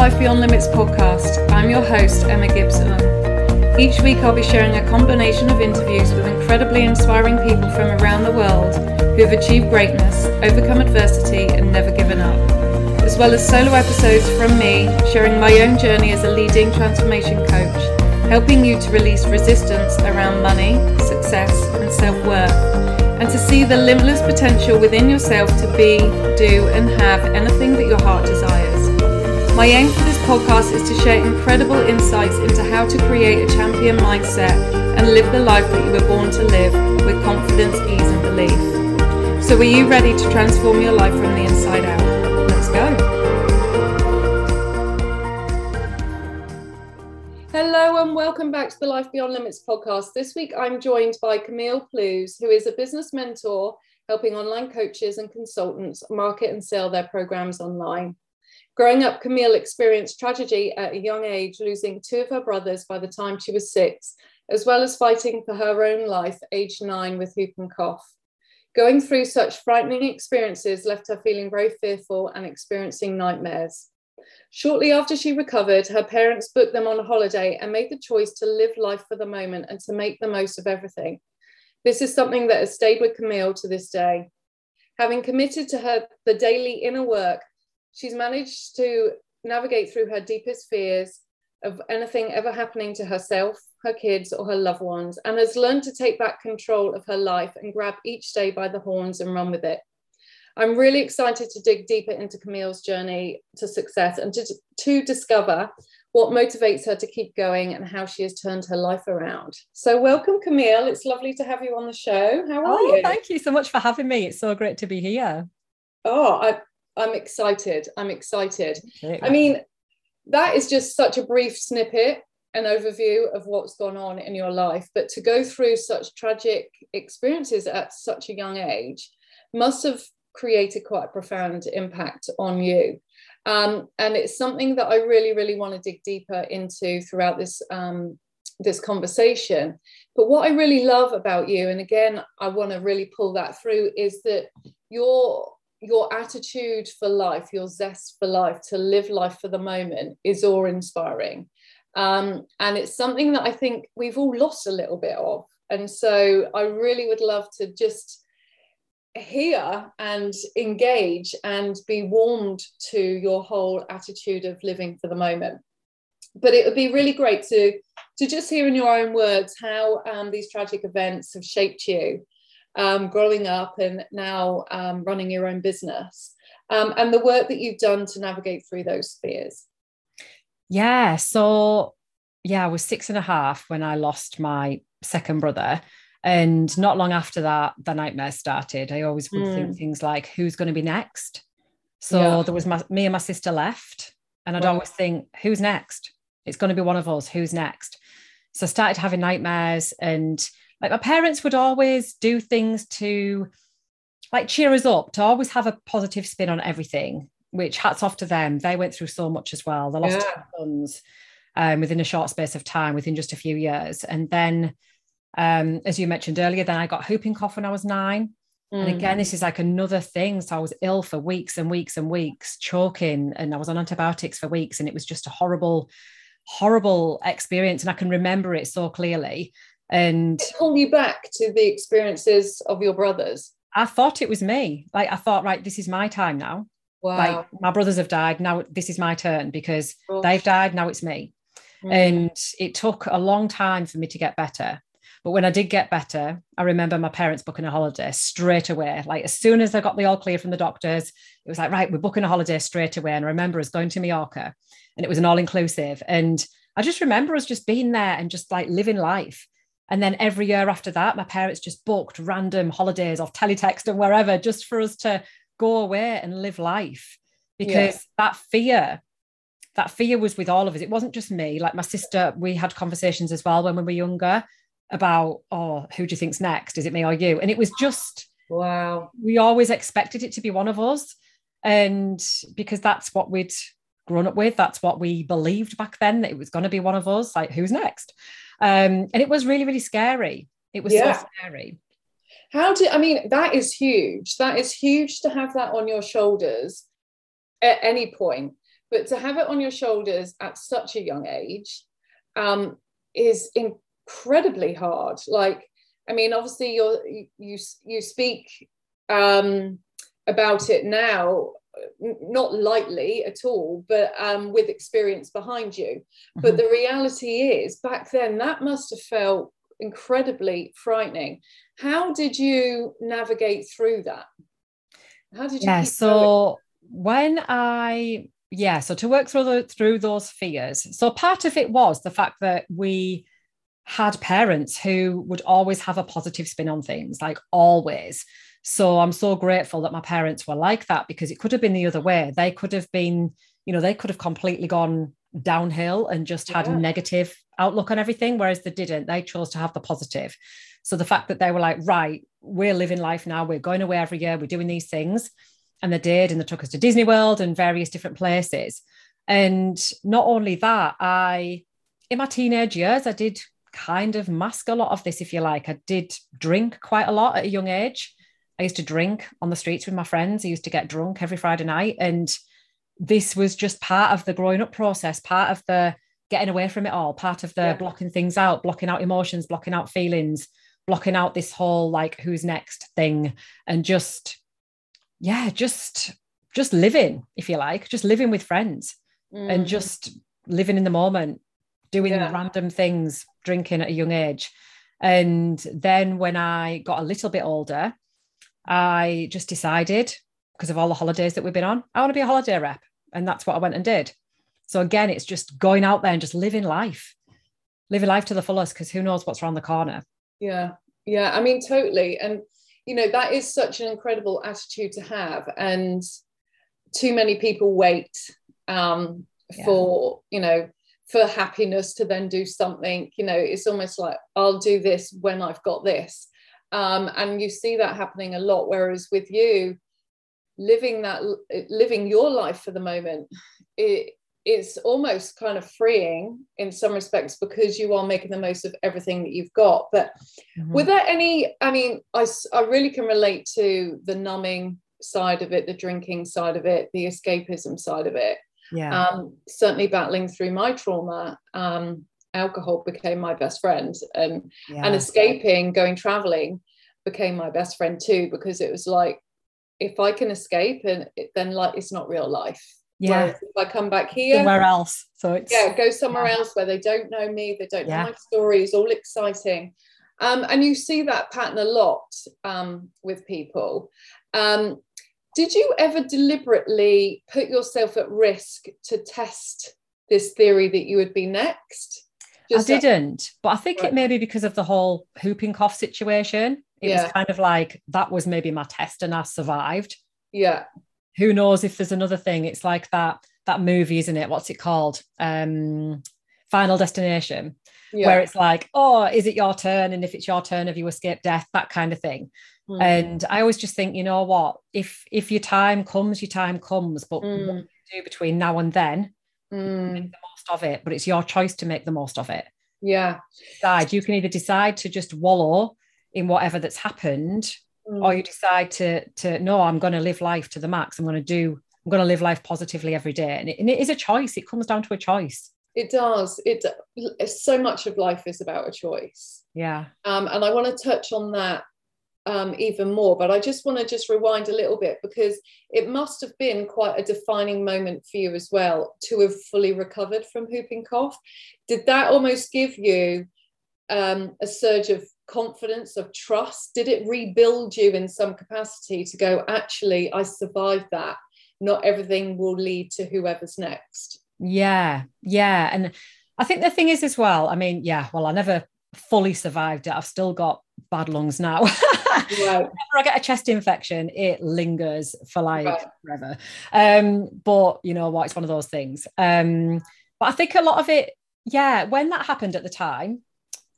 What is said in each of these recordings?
Life Beyond Limits podcast. I'm your host, Emma Gibson. Each week, I'll be sharing a combination of interviews with incredibly inspiring people from around the world who have achieved greatness, overcome adversity, and never given up, as well as solo episodes from me sharing my own journey as a leading transformation coach, helping you to release resistance around money, success, and self worth, and to see the limitless potential within yourself to be, do, and have anything that your heart desires. My aim for this podcast is to share incredible insights into how to create a champion mindset and live the life that you were born to live with confidence, ease, and belief. So, are you ready to transform your life from the inside out? Let's go. Hello, and welcome back to the Life Beyond Limits podcast. This week, I'm joined by Camille Plews, who is a business mentor helping online coaches and consultants market and sell their programs online. Growing up, Camille experienced tragedy at a young age, losing two of her brothers by the time she was six, as well as fighting for her own life, aged nine, with whooping cough. Going through such frightening experiences left her feeling very fearful and experiencing nightmares. Shortly after she recovered, her parents booked them on a holiday and made the choice to live life for the moment and to make the most of everything. This is something that has stayed with Camille to this day. Having committed to her the daily inner work she's managed to navigate through her deepest fears of anything ever happening to herself, her kids, or her loved ones, and has learned to take back control of her life and grab each day by the horns and run with it. I'm really excited to dig deeper into Camille's journey to success and to, to discover what motivates her to keep going and how she has turned her life around. So, welcome, Camille. It's lovely to have you on the show. How are oh, you? Thank you so much for having me. It's so great to be here. Oh, I, I'm excited. I'm excited. I mean, that is just such a brief snippet, an overview of what's gone on in your life. But to go through such tragic experiences at such a young age must have created quite a profound impact on you. Um, and it's something that I really, really want to dig deeper into throughout this um, this conversation. But what I really love about you, and again, I want to really pull that through, is that you're your attitude for life, your zest for life, to live life for the moment is awe inspiring. Um, and it's something that I think we've all lost a little bit of. And so I really would love to just hear and engage and be warmed to your whole attitude of living for the moment. But it would be really great to, to just hear in your own words how um, these tragic events have shaped you um, growing up and now um, running your own business um, and the work that you've done to navigate through those fears. Yeah. So, yeah, I was six and a half when I lost my second brother. And not long after that, the nightmare started. I always would mm. think things like, who's going to be next? So yeah. there was my, me and my sister left. And I'd wow. always think, who's next? It's going to be one of us. Who's next? So I started having nightmares and like my parents would always do things to like cheer us up, to always have a positive spin on everything, which hats off to them. They went through so much as well. They lost yeah. two sons um, within a short space of time, within just a few years. And then, um, as you mentioned earlier, then I got whooping cough when I was nine. Mm. And again, this is like another thing. So I was ill for weeks and weeks and weeks, choking, and I was on antibiotics for weeks. And it was just a horrible, horrible experience. And I can remember it so clearly and pull you back to the experiences of your brothers i thought it was me like i thought right this is my time now wow. like my brothers have died now this is my turn because they've died now it's me mm. and it took a long time for me to get better but when I did get better, I remember my parents booking a holiday straight away. Like as soon as I got the all clear from the doctors, it was like, right, we're booking a holiday straight away. And I remember us going to Mallorca and it was an all inclusive. And I just remember us just being there and just like living life. And then every year after that, my parents just booked random holidays off teletext and wherever just for us to go away and live life. Because yeah. that fear, that fear was with all of us. It wasn't just me. Like my sister, we had conversations as well when we were younger about, oh, who do you think's next? Is it me or you? And it was just, wow. We always expected it to be one of us. And because that's what we'd grown up with, that's what we believed back then that it was going to be one of us. Like, who's next? Um, and it was really, really scary. It was yeah. so scary. How did I mean that is huge. That is huge to have that on your shoulders at any point. but to have it on your shoulders at such a young age um, is incredibly hard. Like, I mean, obviously, you're you you speak um, about it now, not lightly at all, but um, with experience behind you. Mm-hmm. But the reality is, back then, that must have felt incredibly frightening. How did you navigate through that? How did you? Yeah, so when I yeah, so to work through the, through those fears. So part of it was the fact that we had parents who would always have a positive spin on things, like always. So I'm so grateful that my parents were like that because it could have been the other way. They could have been, you know, they could have completely gone downhill and just had yeah. a negative outlook on everything, whereas they didn't. They chose to have the positive. So the fact that they were like, right, we're living life now, we're going away every year, we're doing these things. And they did, and they took us to Disney World and various different places. And not only that, I, in my teenage years, I did kind of mask a lot of this, if you like. I did drink quite a lot at a young age. I used to drink on the streets with my friends. I used to get drunk every Friday night. And this was just part of the growing up process, part of the getting away from it all, part of the yeah. blocking things out, blocking out emotions, blocking out feelings, blocking out this whole like who's next thing. And just, yeah, just just living, if you like, just living with friends mm. and just living in the moment, doing yeah. random things, drinking at a young age. And then when I got a little bit older, I just decided because of all the holidays that we've been on, I want to be a holiday rep. And that's what I went and did. So again, it's just going out there and just living life, living life to the fullest because who knows what's around the corner. Yeah. Yeah. I mean, totally. And, you know, that is such an incredible attitude to have. And too many people wait um, yeah. for, you know, for happiness to then do something. You know, it's almost like, I'll do this when I've got this. Um, and you see that happening a lot. Whereas with you, living that, living your life for the moment, it, it's almost kind of freeing in some respects because you are making the most of everything that you've got. But mm-hmm. were there any, I mean, I, I really can relate to the numbing side of it, the drinking side of it, the escapism side of it. Yeah. Um, certainly battling through my trauma. Um, alcohol became my best friend and yeah. and escaping going traveling became my best friend too because it was like if i can escape and it, then like it's not real life yeah Whereas if i come back here somewhere else so it's yeah go somewhere yeah. else where they don't know me they don't yeah. know my story it's all exciting um, and you see that pattern a lot um, with people um, did you ever deliberately put yourself at risk to test this theory that you would be next just I didn't, but I think right. it may be because of the whole whooping cough situation. It yeah. was kind of like that was maybe my test and I survived. Yeah. Who knows if there's another thing? It's like that that movie, isn't it? What's it called? Um Final Destination. Yeah. Where it's like, oh, is it your turn? And if it's your turn, have you escaped death? That kind of thing. Mm. And I always just think, you know what? If if your time comes, your time comes. But mm. what you do between now and then, mm. make the most of it. But it's your choice to make the most of it. Yeah. Decide. You can either decide to just wallow in whatever that's happened, mm. or you decide to to no, I'm going to live life to the max. I'm going to do. I'm going to live life positively every day, and it, and it is a choice. It comes down to a choice. It does. It so much of life is about a choice. Yeah. Um, and I want to touch on that um, even more. But I just want to just rewind a little bit because it must have been quite a defining moment for you as well to have fully recovered from whooping cough. Did that almost give you um, a surge of confidence, of trust? Did it rebuild you in some capacity to go, actually, I survived that? Not everything will lead to whoever's next. Yeah, yeah. And I think the thing is as well, I mean, yeah, well, I never fully survived it. I've still got bad lungs now. right. Whenever I get a chest infection, it lingers for like right. forever. Um, but you know what? It's one of those things. Um, but I think a lot of it, yeah, when that happened at the time,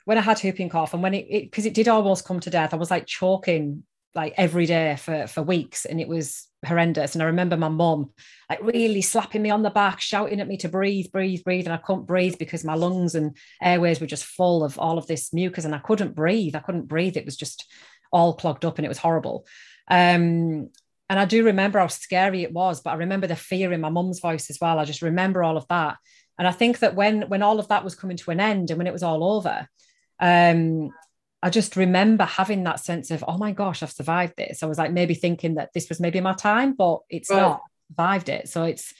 when I had whooping cough and when it, because it, it did almost come to death, I was like choking like every day for for weeks and it was horrendous. And i remember my mum like really slapping me on the back shouting at me to breathe breathe breathe. And i couldn't breathe because my lungs and airways were just full of all of this mucus and i couldn't breathe. I couldn't breathe. It was just all clogged up and it was horrible. Um, And I do remember how scary it was, but I remember the fear in my mum's voice as well. I just remember all of that. And I think that when when all of that was coming to an end and when it was all over, um, I just remember having that sense of, oh my gosh, I've survived this. I was like maybe thinking that this was maybe my time, but it's right. not survived it. So it's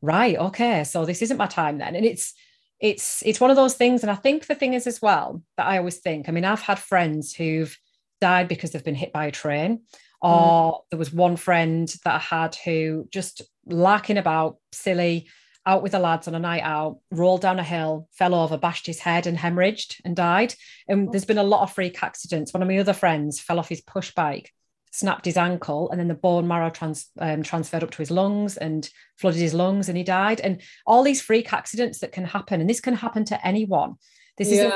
right, okay. So this isn't my time then. And it's it's it's one of those things. And I think the thing is as well that I always think, I mean, I've had friends who've died because they've been hit by a train. Mm. Or mm. there was one friend that I had who just larking about, silly, out with the lads on a night out, rolled down a hill, fell over, bashed his head and hemorrhaged and died. And there's been a lot of freak accidents. One of my other friends fell off his push bike, snapped his ankle, and then the bone marrow trans, um, transferred up to his lungs and flooded his lungs, and he died. And all these freak accidents that can happen, and this can happen to anyone. This yeah. is,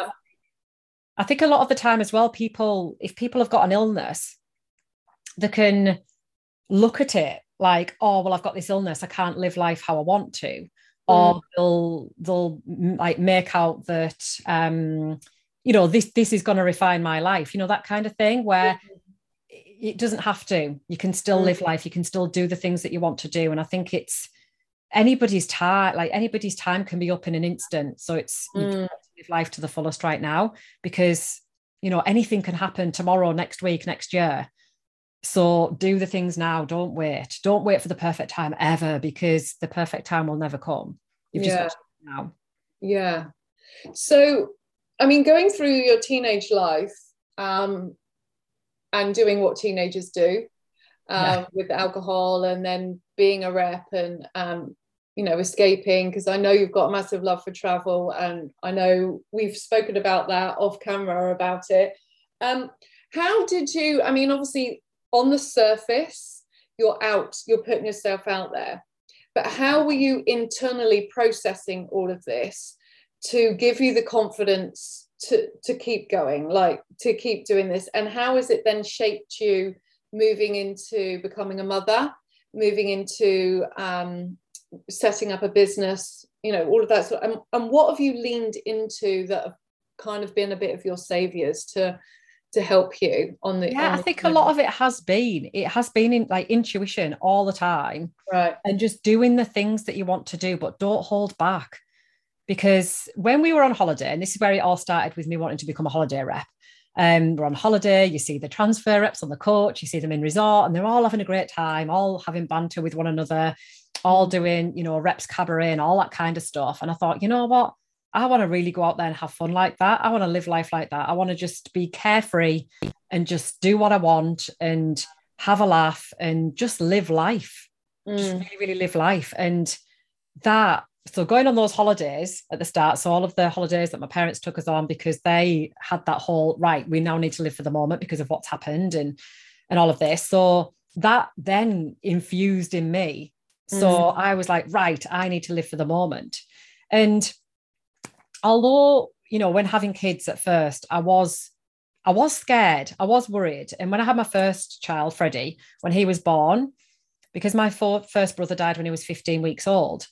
I think, a lot of the time as well. People, if people have got an illness, they can look at it like, oh, well, I've got this illness, I can't live life how I want to or mm. they'll they'll like make out that um you know this this is going to refine my life you know that kind of thing where it doesn't have to you can still live mm. life you can still do the things that you want to do and i think it's anybody's time like anybody's time can be up in an instant so it's mm. live life to the fullest right now because you know anything can happen tomorrow next week next year so do the things now. Don't wait. Don't wait for the perfect time ever because the perfect time will never come. You've yeah. just now. Yeah. So, I mean, going through your teenage life um, and doing what teenagers do um, yeah. with alcohol and then being a rep and, um, you know, escaping, because I know you've got a massive love for travel and I know we've spoken about that off camera about it. Um, how did you, I mean, obviously, on the surface, you're out, you're putting yourself out there. But how were you internally processing all of this to give you the confidence to, to keep going, like to keep doing this? And how has it then shaped you moving into becoming a mother, moving into um, setting up a business, you know, all of that and, and what have you leaned into that have kind of been a bit of your saviors to to help you on the yeah on i think a lot of it has been it has been in like intuition all the time right. and just doing the things that you want to do but don't hold back. Because when we were on holiday and this is where it all started with me wanting to become a holiday rep um, we're on holiday you see the transfer reps on the coach you see them in resort and they're all having a great time all having banter with one another all mm. doing you know reps cabaret and all that kind of stuff. And i thought you know what I want to really go out there and have fun like that. I want to live life like that. I want to just be carefree and just do what I want and have a laugh and just live life. Mm. Just really, really live life. And that, so going on those holidays at the start, so all of the holidays that my parents took us on because they had that whole right, we now need to live for the moment because of what's happened and and all of this. So that then infused in me. So mm. I was like, right, I need to live for the moment. And although you know when having kids at first i was i was scared i was worried and when i had my first child freddie when he was born because my first brother died when he was 15 weeks old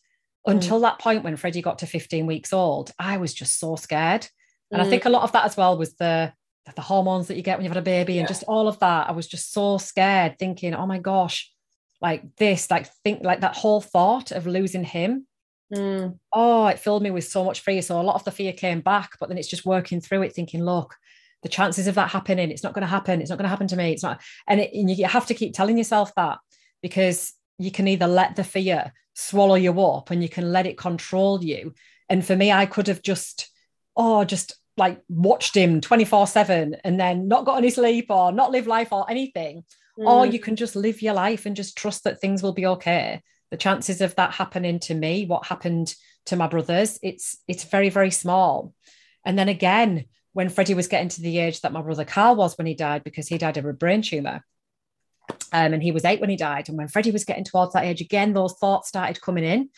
mm. until that point when freddie got to 15 weeks old i was just so scared and mm. i think a lot of that as well was the the hormones that you get when you've had a baby yeah. and just all of that i was just so scared thinking oh my gosh like this like think like that whole thought of losing him Mm. Oh, it filled me with so much fear. So a lot of the fear came back, but then it's just working through it, thinking, look, the chances of that happening, it's not going to happen. It's not going to happen to me. It's not. And, it, and you have to keep telling yourself that because you can either let the fear swallow you up and you can let it control you. And for me, I could have just, oh, just like watched him 24 7 and then not got any sleep or not live life or anything. Mm. Or you can just live your life and just trust that things will be okay the chances of that happening to me what happened to my brothers it's it's very very small. And then again when freddie was getting to the age that my brother carl was when he died because he died of a brain tumor um, and he was eight when he died. And when freddie was getting towards that age again those thoughts started coming in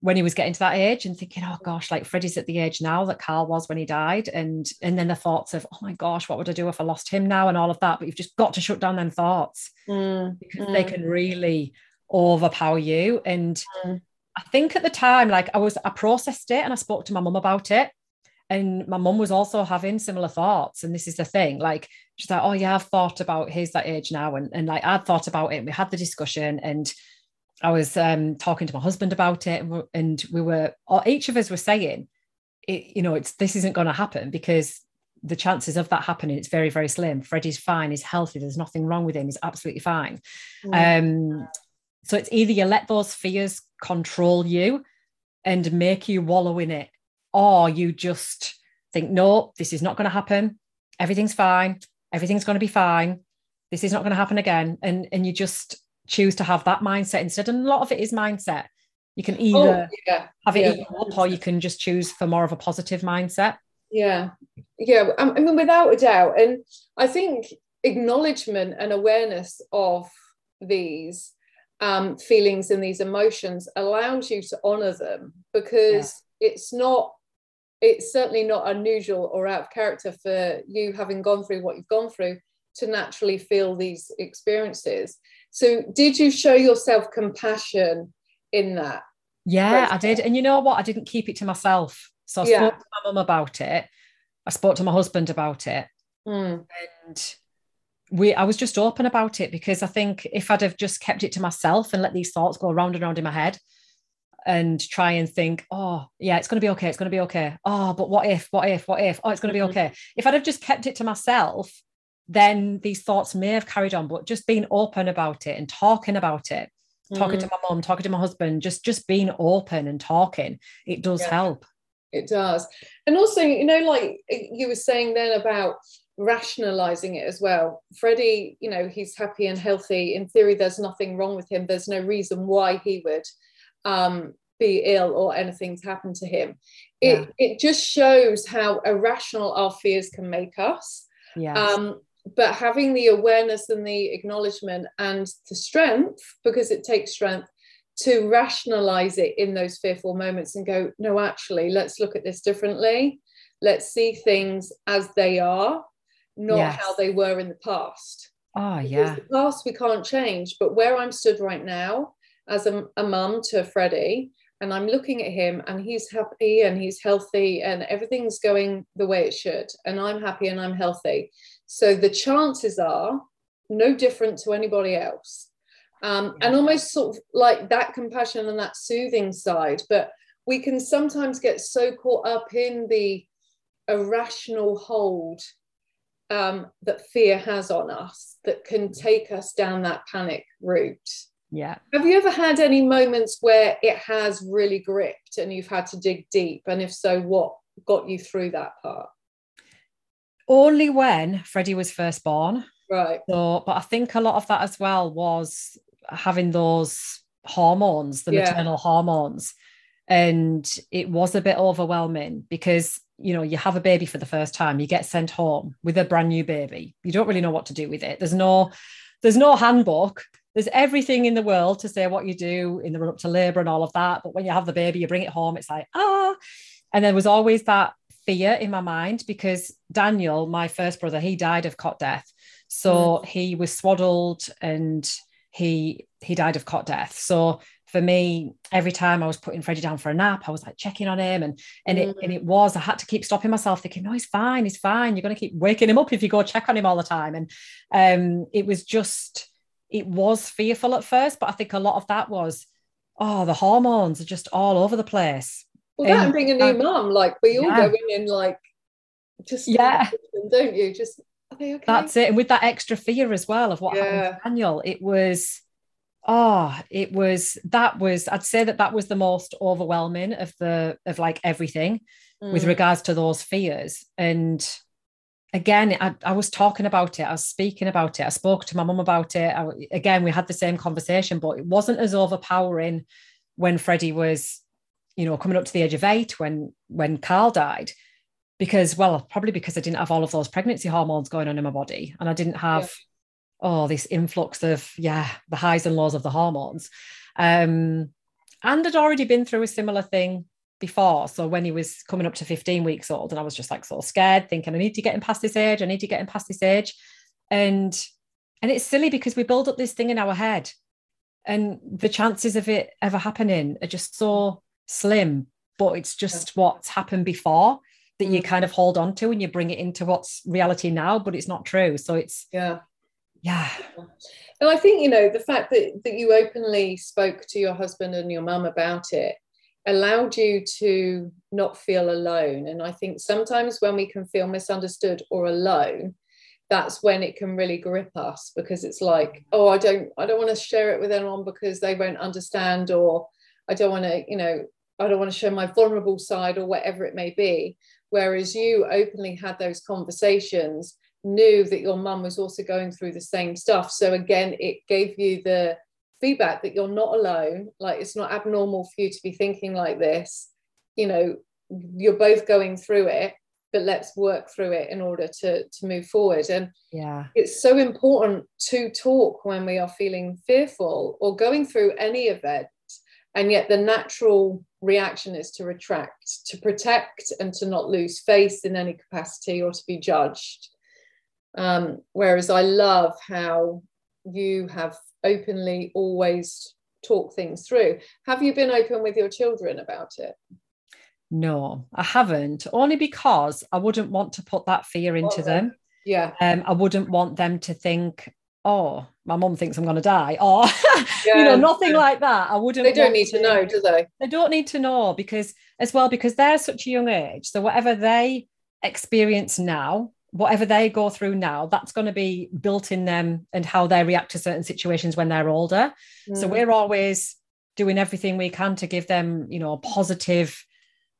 when he was getting to that age and thinking oh gosh like freddie's at the age now that carl was when he died. And and then the thoughts of oh my gosh what would i do if i lost him now and all of that? But you've just got to shut down them thoughts mm, because mm. they can really overpower you. And mm. I think at the time, like I was, I processed it and I spoke to my mum about it. And my mum was also having similar thoughts. And this is the thing, like she's like, oh yeah, I've thought about he's that age now. And, and like I'd thought about it. we had the discussion and I was um, talking to my husband about it. And we were, or each of us were saying, it, you know, it's this isn't going to happen because the chances of that happening it's very very slim freddie's fine he's healthy there's nothing wrong with him he's absolutely fine mm. um so it's either you let those fears control you and make you wallow in it or you just think no this is not going to happen. Everything's fine. Everything's going to be fine. This is not going to happen again. And and you just choose to have that mindset instead. And a lot of it is mindset. You can oh, either oh, yeah. have it yeah. up or you can just choose for more of a positive mindset. Yeah. Yeah i mean without a doubt. And i think acknowledgement and awareness of these um, feelings and these emotions allows you to honor them because yeah. it's not it's certainly not unusual or out of character for you having gone through what you've gone through to naturally feel these experiences so did you show yourself compassion in that yeah i did and you know what i didn't keep it to myself so I yeah. spoke to my mum about it. I spoke to my husband about it. Mm. And we I was just open about it because I think if I'd have just kept it to myself and let these thoughts go around and around in my head and try and think, oh, yeah, it's going to be okay. It's going to be okay. Oh, but what if, what if, what if? Oh, it's going to be mm-hmm. okay. If I'd have just kept it to myself, then these thoughts may have carried on, but just being open about it and talking about it, talking mm-hmm. to my mom, talking to my husband, just just being open and talking, it does yeah. help it does and also you know like you were saying then about rationalizing it as well freddie you know he's happy and healthy in theory there's nothing wrong with him there's no reason why he would um, be ill or anything's happened to him it yeah. it just shows how irrational our fears can make us yes. um, but having the awareness and the acknowledgement and the strength because it takes strength to rationalize it in those fearful moments and go, no, actually, let's look at this differently. Let's see things as they are, not yes. how they were in the past. Oh, yeah. the past we can't change, but where I'm stood right now as a, a mum to Freddie, and I'm looking at him and he's happy and he's healthy and everything's going the way it should. And I'm happy and I'm healthy. So the chances are no different to anybody else um, yeah. and almost sort of like that compassion and that soothing side. But we can sometimes get so caught up in the irrational hold um, that fear has on us that can take us down that panic route. Yeah. Have you ever had any moments where it has really gripped and you've had to dig deep? And if so, what got you through that part? Only when Freddie was first born. Right. So, but I think a lot of that as well was having those hormones, the yeah. maternal hormones. And it was a bit overwhelming because, you know, you have a baby for the first time, you get sent home with a brand new baby. You don't really know what to do with it. There's no, there's no handbook. There's everything in the world to say what you do in the run up to labor and all of that. But when you have the baby, you bring it home, it's like, ah. And there was always that fear in my mind because Daniel, my first brother, he died of cot death. So mm. he was swaddled and he he died of cot death. So for me, every time I was putting Freddie down for a nap, I was like checking on him, and and mm. it and it was I had to keep stopping myself, thinking, no, he's fine, he's fine. You're going to keep waking him up if you go check on him all the time, and um, it was just it was fearful at first, but I think a lot of that was, oh, the hormones are just all over the place. Well, that and, being a new mum, like we all yeah. go in and like just yeah, don't you? Just okay? That's it. And with that extra fear as well of what yeah. happened to Daniel, it was, oh, it was, that was, I'd say that that was the most overwhelming of the, of like everything mm. with regards to those fears. And again, I, I, was talking about it, I was speaking about it, I spoke to my mum about it. I, again, we had the same conversation, but it wasn't as overpowering when Freddie was, you know, coming up to the age of eight when when Carl died because well probably because i didn't have all of those pregnancy hormones going on in my body and i didn't have yeah. Oh this influx of yeah the highs and lows of the hormones um and had already been through a similar thing before so when he was coming up to 15 weeks old and i was just like so scared thinking i need to get him past this age i need to get him past this age and and it's silly because we build up this thing in our head and the chances of it ever happening are just so slim but it's just what's happened before that you mm. kind of hold on to and you bring it into what's reality now, but it's not true. So it's yeah, yeah. And I think you know the fact that that you openly spoke to your husband and your mum about it allowed you to not feel alone. And I think sometimes when we can feel misunderstood or alone, that's when it can really grip us because it's like, oh, I don't, I don't want to share it with anyone because they won't understand, or I don't want to, you know, I don't want to show my vulnerable side or whatever it may be. Whereas you openly had those conversations, knew that your mum was also going through the same stuff. So again, it gave you the feedback that you're not alone. Like it's not abnormal for you to be thinking like this. You know, you're both going through it, but let's work through it in order to to move forward. And yeah, it's so important to talk when we are feeling fearful or going through any event. And yet the natural reaction is to retract, to protect, and to not lose face in any capacity or to be judged. Um, whereas I love how you have openly always talk things through. Have you been open with your children about it? No, I haven't, only because I wouldn't want to put that fear into them. Yeah. Um, I wouldn't want them to think, oh, my mom thinks I'm going to die, or yeah. you know, nothing yeah. like that. I wouldn't. They don't need to, to know, do they? They don't need to know because, as well, because they're such a young age. So whatever they experience now, whatever they go through now, that's going to be built in them and how they react to certain situations when they're older. Mm. So we're always doing everything we can to give them, you know, positive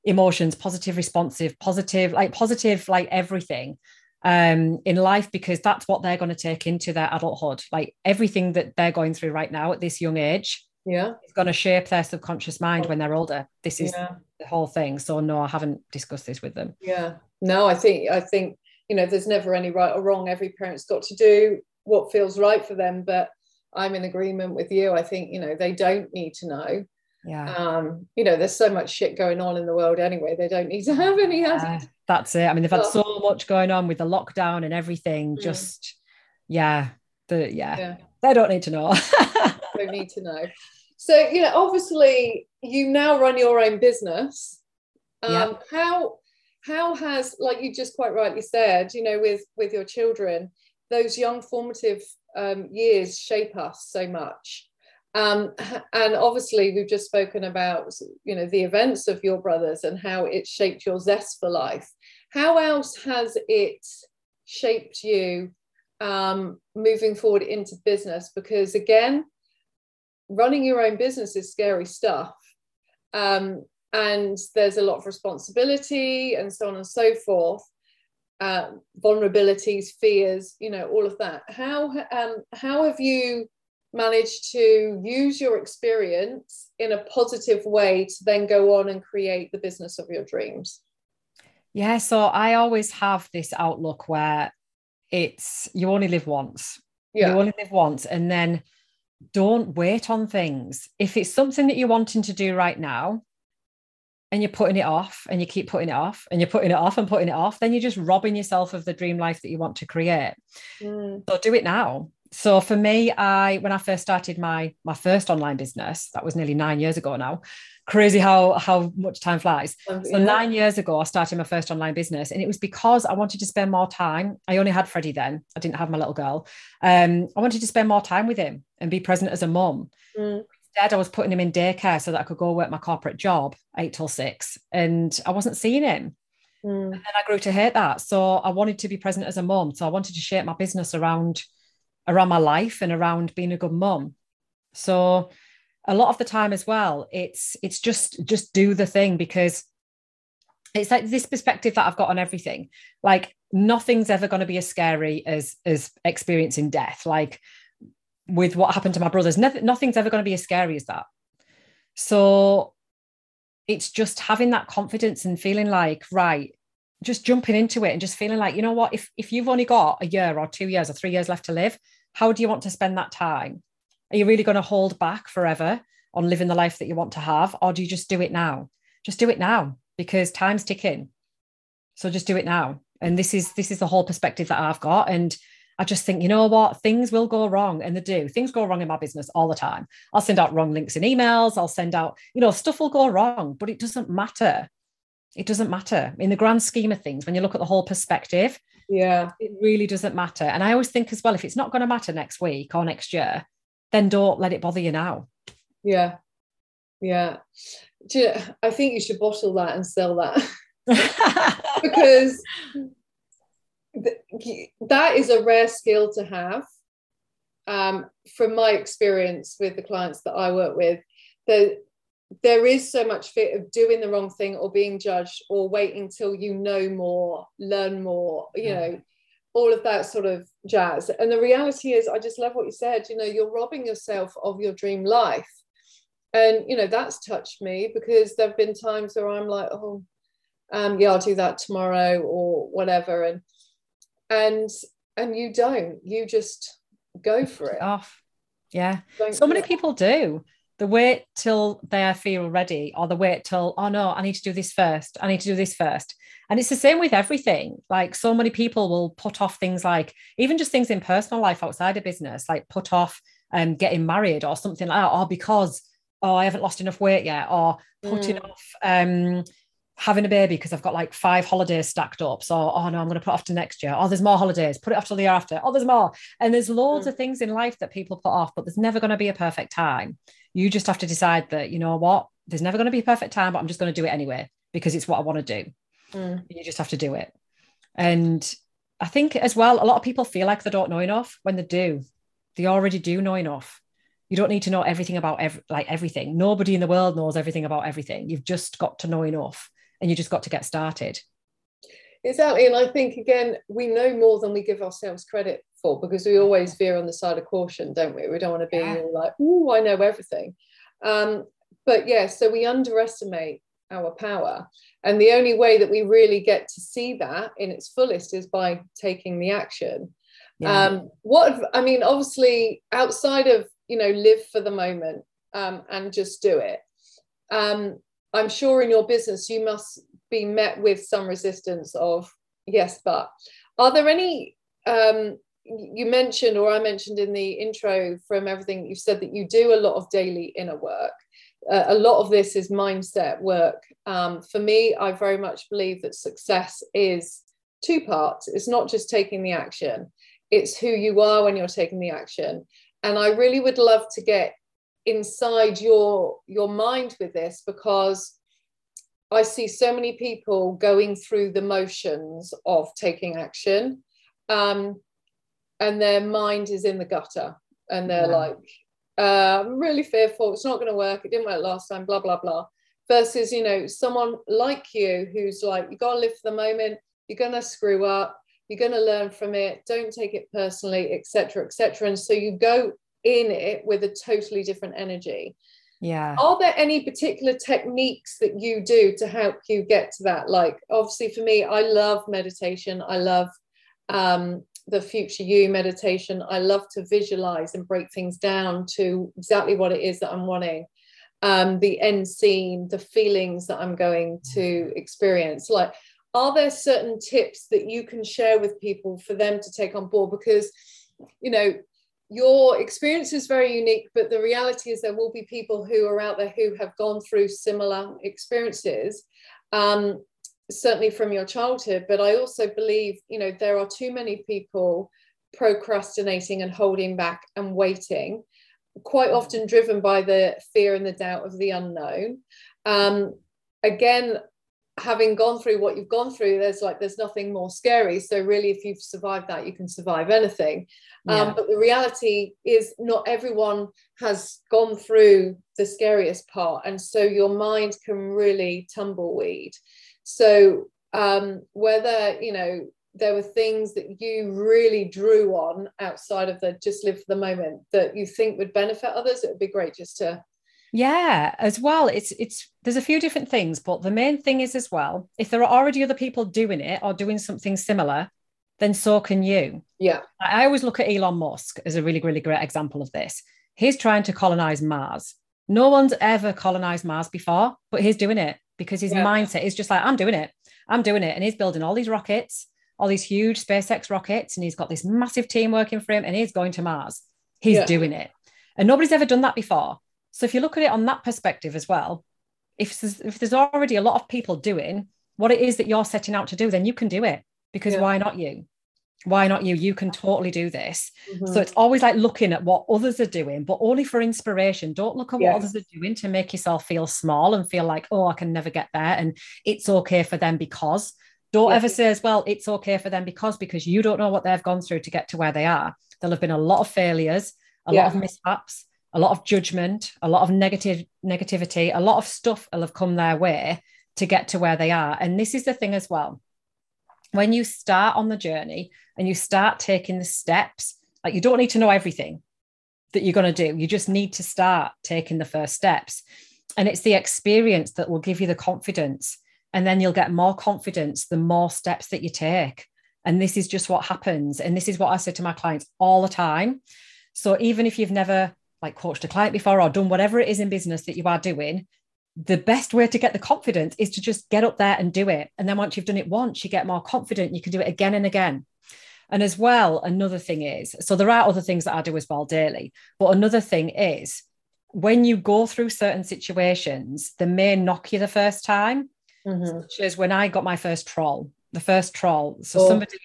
emotions, positive responsive, positive, like positive, like everything um, in life because that's what they're going to take into their adulthood. Like everything that they're going through right now at this young age, yeah, is going to shape their subconscious mind when they're older. This is yeah. the whole thing. So no, I haven't discussed this with them. Yeah, no, I think I think you know there's never any right or wrong. Every parent's got to do what feels right for them, but I'm in agreement with you. I think you know they don't need to know yeah um you know there's so much shit going on in the world anyway they don't need to have any yeah, that's it i mean they've had so much going on with the lockdown and everything mm. just yeah the yeah, yeah. they don't need to know don't need to know so you know obviously you now run your own business um yeah. how how has like you just quite rightly said you know with with your children those young formative um, years shape us so much um, and obviously, we've just spoken about you know the events of your brothers and how it shaped your zest for life. How else has it shaped you um, moving forward into business? Because again, running your own business is scary stuff. Um, and there's a lot of responsibility and so on and so forth uh, vulnerabilities fears you know all of that how um, how have you managed to use your experience in a positive way to then go on and create the business of your dreams? Yeah, so I always have this outlook where it's you only live once. Yeah. You only live once, and then don't wait on things. If it's something that you're wanting to do right now, and you're putting it off and you keep putting it off and you're putting it off and putting it off, then you're just robbing yourself of the dream life that you want to create. Mm. So do it now so for me i when i first started my my first online business that was nearly nine years ago now crazy how how much time flies so yeah. nine years ago i started my first online business and it was because i wanted to spend more time i only had freddie then i didn't have my little girl um i wanted to spend more time with him and be present as a mum mm. Instead i was putting him in daycare so that i could go work my corporate job eight till six and i wasn't seeing him mm. and then i grew to hate that so i wanted to be present as a mum so i wanted to shape my business around around my life and around being a good mum. So a lot of the time as well, it's it's just just do the thing because it's like this perspective that I've got on everything. Like nothing's ever going to be as scary as as experiencing death. Like with what happened to my brothers, never, nothing's ever going to be as scary as that. So it's just having that confidence and feeling like right just jumping into it and just feeling like you know what if if you've only got a year or two years or three years left to live how do you want to spend that time? Are you really going to hold back forever on living the life that you want to have or do you just do it now? Just do it now because time's ticking. So just do it now. And this is this is the whole perspective that i've got. And I just think, you know what, things will go wrong and they do. Things go wrong in my business all the time. I'll send out wrong links in emails. I'll send out, you know, stuff will go wrong, but it doesn't matter. It doesn't matter. In the grand scheme of things when you look at the whole perspective yeah. it really doesn't matter. And i always think as well if it's not going to matter next week or next year then don't let it bother you now. Yeah. Yeah. You i think you should bottle that and sell that. Because that is a rare skill to have um, from my experience with the clients that i work with that there is so much fear of doing the wrong thing or being judged or waiting until you know more, learn more, you know, all of that sort of jazz. And the reality is, I just love what you said, you know, you're robbing yourself of your dream life. And, you know, that's touched me because there have been times where I'm like, oh, um, yeah, I'll do that tomorrow or whatever. And, and, and you don't, you just go for it. Off. Yeah. Don't so many people do the wait till they feel ready or the wait till oh no i need to do this first i need to do this first and it's the same with everything like so many people will put off things like even just things in personal life outside of business like put off um, getting married or something like that or because oh i haven't lost enough weight yet or putting mm. off um, having a baby because I've got like five holidays stacked up. So, oh no, I'm going to put off to next year. Oh, there's more holidays. Put it off till the year after. Oh, there's more. And there's loads mm. of things in life that people put off, but there's never going to be a perfect time. You just have to decide that, you know what, there's never going to be a perfect time, but I'm just going to do it anyway because it's what I want to do. Mm. You just have to do it. And I think as well, a lot of people feel like they don't know enough when they do. They already do know enough. You don't need to know everything about every, like everything. Nobody in the world knows everything about everything. You've just got to know enough and you just got to get started. Exactly. And I think, again, we know more than we give ourselves credit for because we always veer on the side of caution, don't we? We don't want to be yeah. like, oh, I know everything. Um, but yeah, so we underestimate our power. And the only way that we really get to see that in its fullest is by taking the action. Yeah. Um, what I mean, obviously, outside of you know, live for the moment um, and just do it. Um, I'm sure in your business you must be met with some resistance of yes, but are there any um, you mentioned, or I mentioned in the intro from everything you've said, that you do a lot of daily inner work. Uh, a lot of this is mindset work. Um, for me, I very much believe that success is two parts. It's not just taking the action, it's who you are when you're taking the action. And I really would love to get inside your your mind with this because I see so many people going through the motions of taking action. Um, and their mind is in the gutter and they're yeah. like uh, i'm really fearful. It's not going to work. It didn't work last time blah blah blah. Versus you know someone like you who's like you got to live for the moment. You're going to screw up. You're going to learn from it. Don't take it personally etc etc and so you go in it with a totally different energy yeah are there any particular techniques that you do to help you get to that like obviously for me i love meditation i love um, the future you meditation, I love to visualize and break things down to exactly what it is that I'm wanting. Um, the end scene, the feelings that I'm going to experience. Like, are there certain tips that you can share with people for them to take on board? Because, you know, your experience is very unique, but the reality is there will be people who are out there who have gone through similar experiences. Um, certainly from your childhood but i also believe you know there are too many people procrastinating and holding back and waiting quite often driven by the fear and the doubt of the unknown um, again having gone through what you've gone through there's like there's nothing more scary. So really if you've survived that you can survive anything. Um, yeah. um, but the reality is not everyone has gone through the scariest part. And so your mind can really tumbleweed. So um, whether you know there were things that you really drew on outside of the just live for the moment that you think would benefit others, it would be great just to yeah as well it's it's there's a few different things but the main thing is as well if there are already other people doing it or doing something similar then so can you yeah i always look at elon musk as a really really great example of this he's trying to colonize mars no one's ever colonized mars before but he's doing it because his yeah. mindset is just like, I'm doing it. I'm doing it. And he's building all these rockets, all these huge SpaceX rockets, and he's got this massive team working for him, and he's going to Mars. He's yeah. doing it. And nobody's ever done that before. So if you look at it on that perspective as well, if there's, if there's already a lot of people doing, what it is that you're setting out to do, then you can do it because yeah. why not you? Why not you? You can totally do this. Mm-hmm. So it's always like looking at what others are doing, but only for inspiration. Don't look at what others are doing to make yourself feel small and feel like, oh, I can never get there. And it's okay for them because don't ever say as well, it's okay for them because, because you don't know what they've gone through to get to where they are. There'll have been a lot of failures, a lot of mishaps, a lot of judgment, a lot of negative negativity, a lot of stuff will have come their way to get to where they are. And this is the thing as well. When you start on the journey and you start taking the steps, like you don't need to know everything that you're going to do. You just need to start taking the first steps. And it's the experience that will give you the confidence. And then you'll get more confidence the more steps that you take. And this is just what happens. And this is what I say to my clients all the time. So even if you've never like coached a client before or done whatever it is in business that you are doing, the best way to get the confidence is to just get up there and do it. And then once you've done it once, you get more confident. You can do it again and again. And as well, another thing is so there are other things that I do as well daily, but another thing is when you go through certain situations, they may knock you the first time. Mm-hmm. Such as when I got my first troll, the first troll. So oh. somebody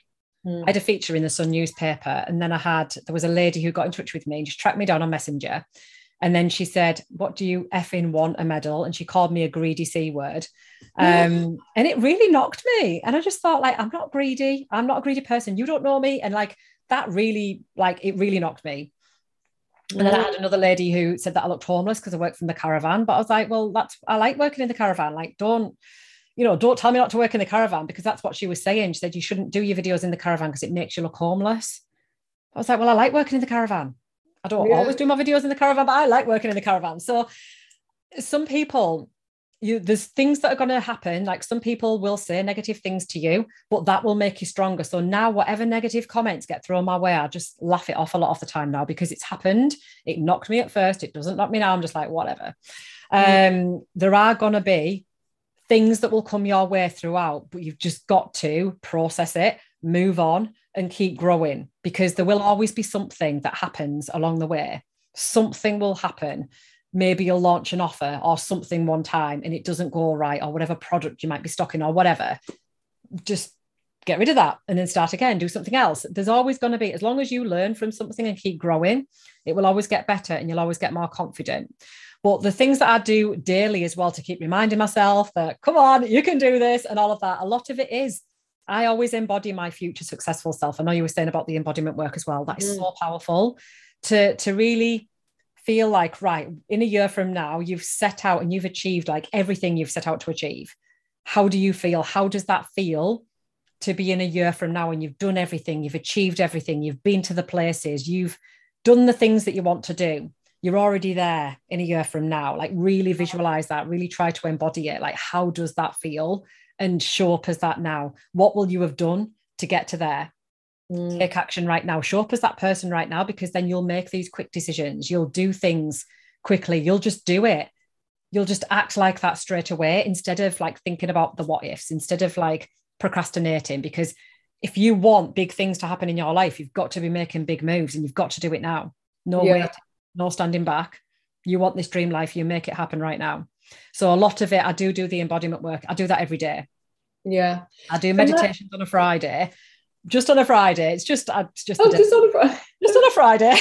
Mm. I had a feature in the Sun newspaper, and then I had there was a lady who got in touch with me and just tracked me down on Messenger. And then she said, What do you effing want a medal? And she called me a greedy C word. Um, and it really knocked me. And I just thought, like, I'm not greedy. I'm not a greedy person. You don't know me. And like that really, like, it really knocked me. And then I had another lady who said that I looked homeless because I worked from the caravan. But I was like, well, that's I like working in the caravan. Like, don't you know, don't tell me not to work in the caravan because that's what she was saying. She said you shouldn't do your videos in the caravan because it makes you look homeless. I was like, well, I like working in the caravan. I don't yeah. always do my videos in the caravan, but I like working in the caravan. So some people, you there's things that are going to happen. Like some people will say negative things to you, but that will make you stronger. So now, whatever negative comments get thrown my way, I just laugh it off a lot of the time now because it's happened. It knocked me at first. It doesn't knock me now. I'm just like, whatever. Um, there are going to be things that will come your way throughout, but you've just got to process it, move on, and keep growing because there will always be something that happens along the way. Something will happen. Maybe you'll launch an offer or something one time and it doesn't go right, or whatever product you might be stocking or whatever. Just get rid of that and then start again, do something else. There's always going to be, as long as you learn from something and keep growing, it will always get better and you'll always get more confident. But the things that I do daily as well to keep reminding myself that, come on, you can do this and all of that, a lot of it is I always embody my future successful self. I know you were saying about the embodiment work as well. That is mm. so powerful to, to really feel like, right, in a year from now, you've set out and you've achieved like everything you've set out to achieve. How do you feel? How does that feel to be in a year from now and you've done everything, you've achieved everything, you've been to the places, you've done the things that you want to do? You're already there in a year from now. Like really visualize that really try to embody it. Like how does that feel? And show up as that now. What will you have done to get to there? Mm. take action right now. Show up as that person right now because then you'll make these quick decisions. You'll do things quickly. You'll just do it. You'll just act like that straight away instead of like thinking about the what ifs instead of like procrastinating. Because if you want big things to happen in your life you've got to be making big moves and you've got to do it now. No yeah. waiting no standing back. You want this dream life, you make it happen right now. So a lot of it, I do do the embodiment work. I do that every day. Yeah. I do meditations that- on a Friday. Just on a Friday. It's just uh, it's just, oh, just on a Friday. Just on a Friday.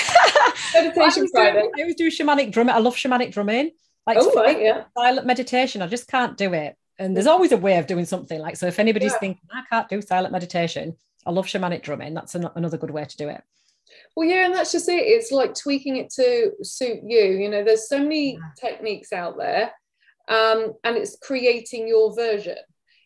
Meditation I Friday. Do, I always do shamanic drumming. I love shamanic drumming. Like oh, right, yeah. silent meditation. I just can't do it. And there's always a way of doing something. Like so, if anybody's yeah. thinking I can't do silent meditation, I love shamanic drumming. That's an- another good way to do it. Well, yeah, and that's just it. It's like tweaking it to suit you. You know, there's so many yeah. techniques out there, um, and it's creating your version.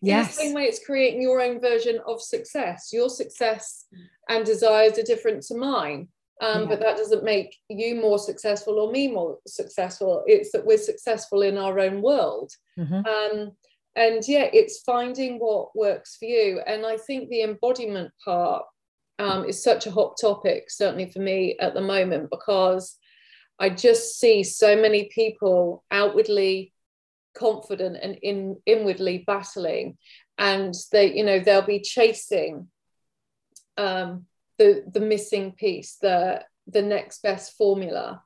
Yes. In the same way, it's creating your own version of success. Your success and desires are different to mine. Um, yeah. But that doesn't make you more successful or me more successful. It's that we're successful in our own world. Mm-hmm. Um, and yeah, it's finding what works for you. And I think the embodiment part um, is such a hot topic, certainly for me at the moment, because I just see so many people outwardly confident and in, inwardly battling, and they, you know, they'll be chasing um, the the missing piece, the the next best formula,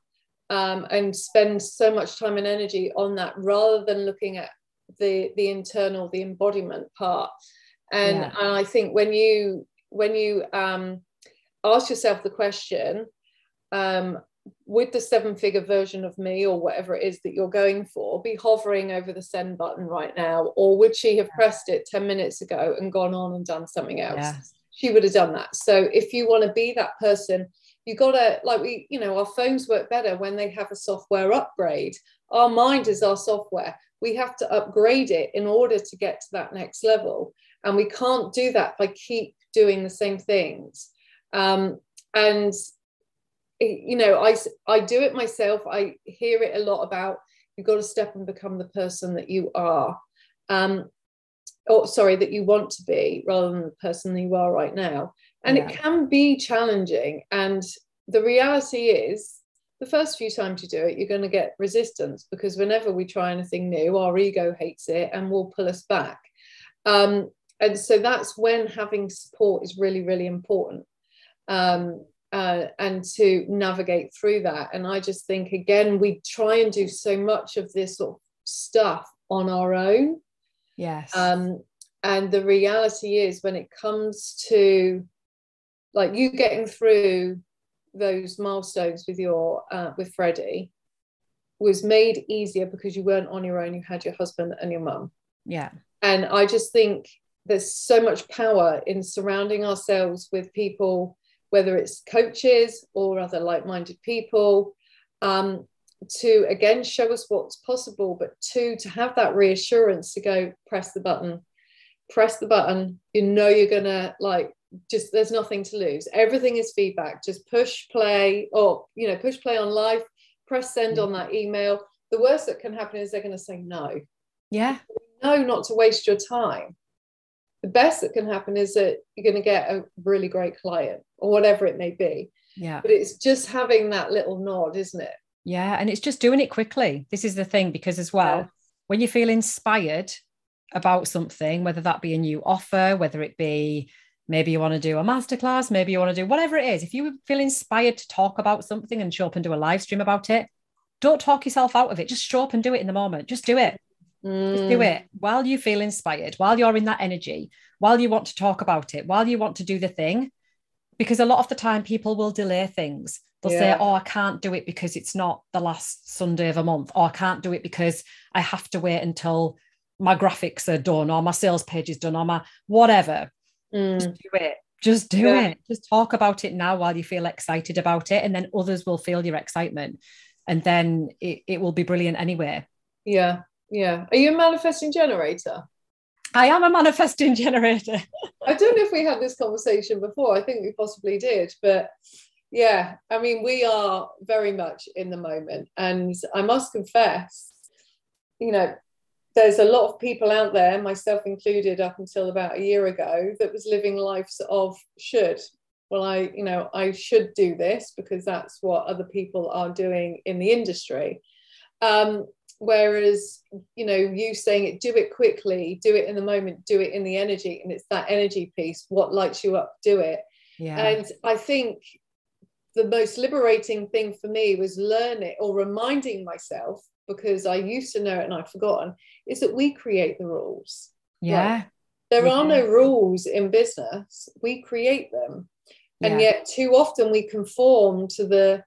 um, and spend so much time and energy on that rather than looking at the the internal the embodiment part and, yeah. and i think when you when you um, ask yourself the question um, would the seven figure version of me or whatever it is that you're going for be hovering over the send button right now? Or would she have pressed it 10 minutes ago and gone on and done something else? Yes. she would have done that. So if you want to be that person you got to like we you know our phones work better when they have a software upgrade. Our mind is our software. We have to upgrade it in order to get to that next level. And we can't do that by keep doing the same things. Um, and you know i i do it myself. I hear it a lot about you've got to step and become the person that you are. Um or sorry that you want to be rather than the person that you are right now. And yeah. it can be challenging. And the reality is the first few times you do it you're going to get resistance because whenever we try anything new our ego hates it and will pull us back. Um, and so that's when having support is really really important um, uh, and to navigate through that. And I just think, again, we try and do so much of this sort of stuff on our own. Yes. Um, and the reality is, when it comes to like you getting through those milestones with your uh, with Freddie was made easier because you weren't on your own. You had your husband and your mum. Yeah. And I just think there's so much power in surrounding ourselves with people whether it's coaches or other like-minded people um, to again show us what's possible but two to have that reassurance to go press the button. Press the button. You know you're gonna like just there's nothing to lose. Everything is feedback. Just push play or you know push play on life. Press send on that email. The worst that can happen is they're going to say no. Yeah. No not to waste your time the best that can happen is that you're going to get a really great client or whatever it may be. Yeah. But it's just having that little nod, isn't it? Yeah. And it's just doing it quickly. This is the thing, because as well, yeah. when you feel inspired about something, whether that be a new offer, whether it be maybe you want to do a masterclass, maybe you want to do whatever it is, if you feel inspired to talk about something and show up and do a live stream about it, don't talk yourself out of it. Just show up and do it in the moment. Just do it. Mm. Just do mm. it while you feel inspired, while you're in that energy, while you want to talk about it, while you want to do the thing. Because a lot of the time, people will delay things. They'll yeah. say, Oh, I can't do it because it's not the last Sunday of a month, or I can't do it because I have to wait until my graphics are done, or my sales page is done, or my whatever. Mm. Just do it. Just do yeah. it. Just talk about it now while you feel excited about it. And then others will feel your excitement. And then it, it will be brilliant anyway. Yeah. Yeah. Are you a manifesting generator? I am a manifesting generator. I don't know if we had this conversation before. I think we possibly did, but yeah, I mean, we are very much in the moment. And I must confess, you know, there's a lot of people out there, myself included, up until about a year ago, that was living lives of should. Well, I, you know, I should do this because that's what other people are doing in the industry. Um, whereas you know you saying it do it quickly do it in the moment do it in the energy and it's that energy piece what lights you up do it yeah. and i think the most liberating thing for me was learning or reminding myself because i used to know it and i've forgotten is that we create the rules yeah there yeah. are no rules in business we create them and yeah. yet too often we conform to the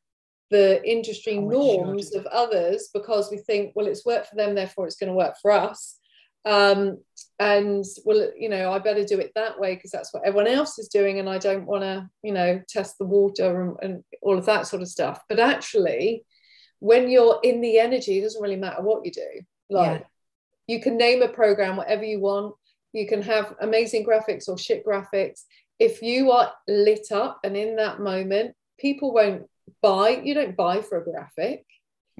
the industry oh, norms of others because we think, well, it's worked for them, therefore it's going to work for us. Um, and well, you know, I better do it that way because that's what everyone else is doing, and I don't want to, you know, test the water and, and all of that sort of stuff. But actually, when you're in the energy, it doesn't really matter what you do. Like, yeah. you can name a program whatever you want. You can have amazing graphics or shit graphics. If you are lit up and in that moment, people won't buy you don't buy for a graphic.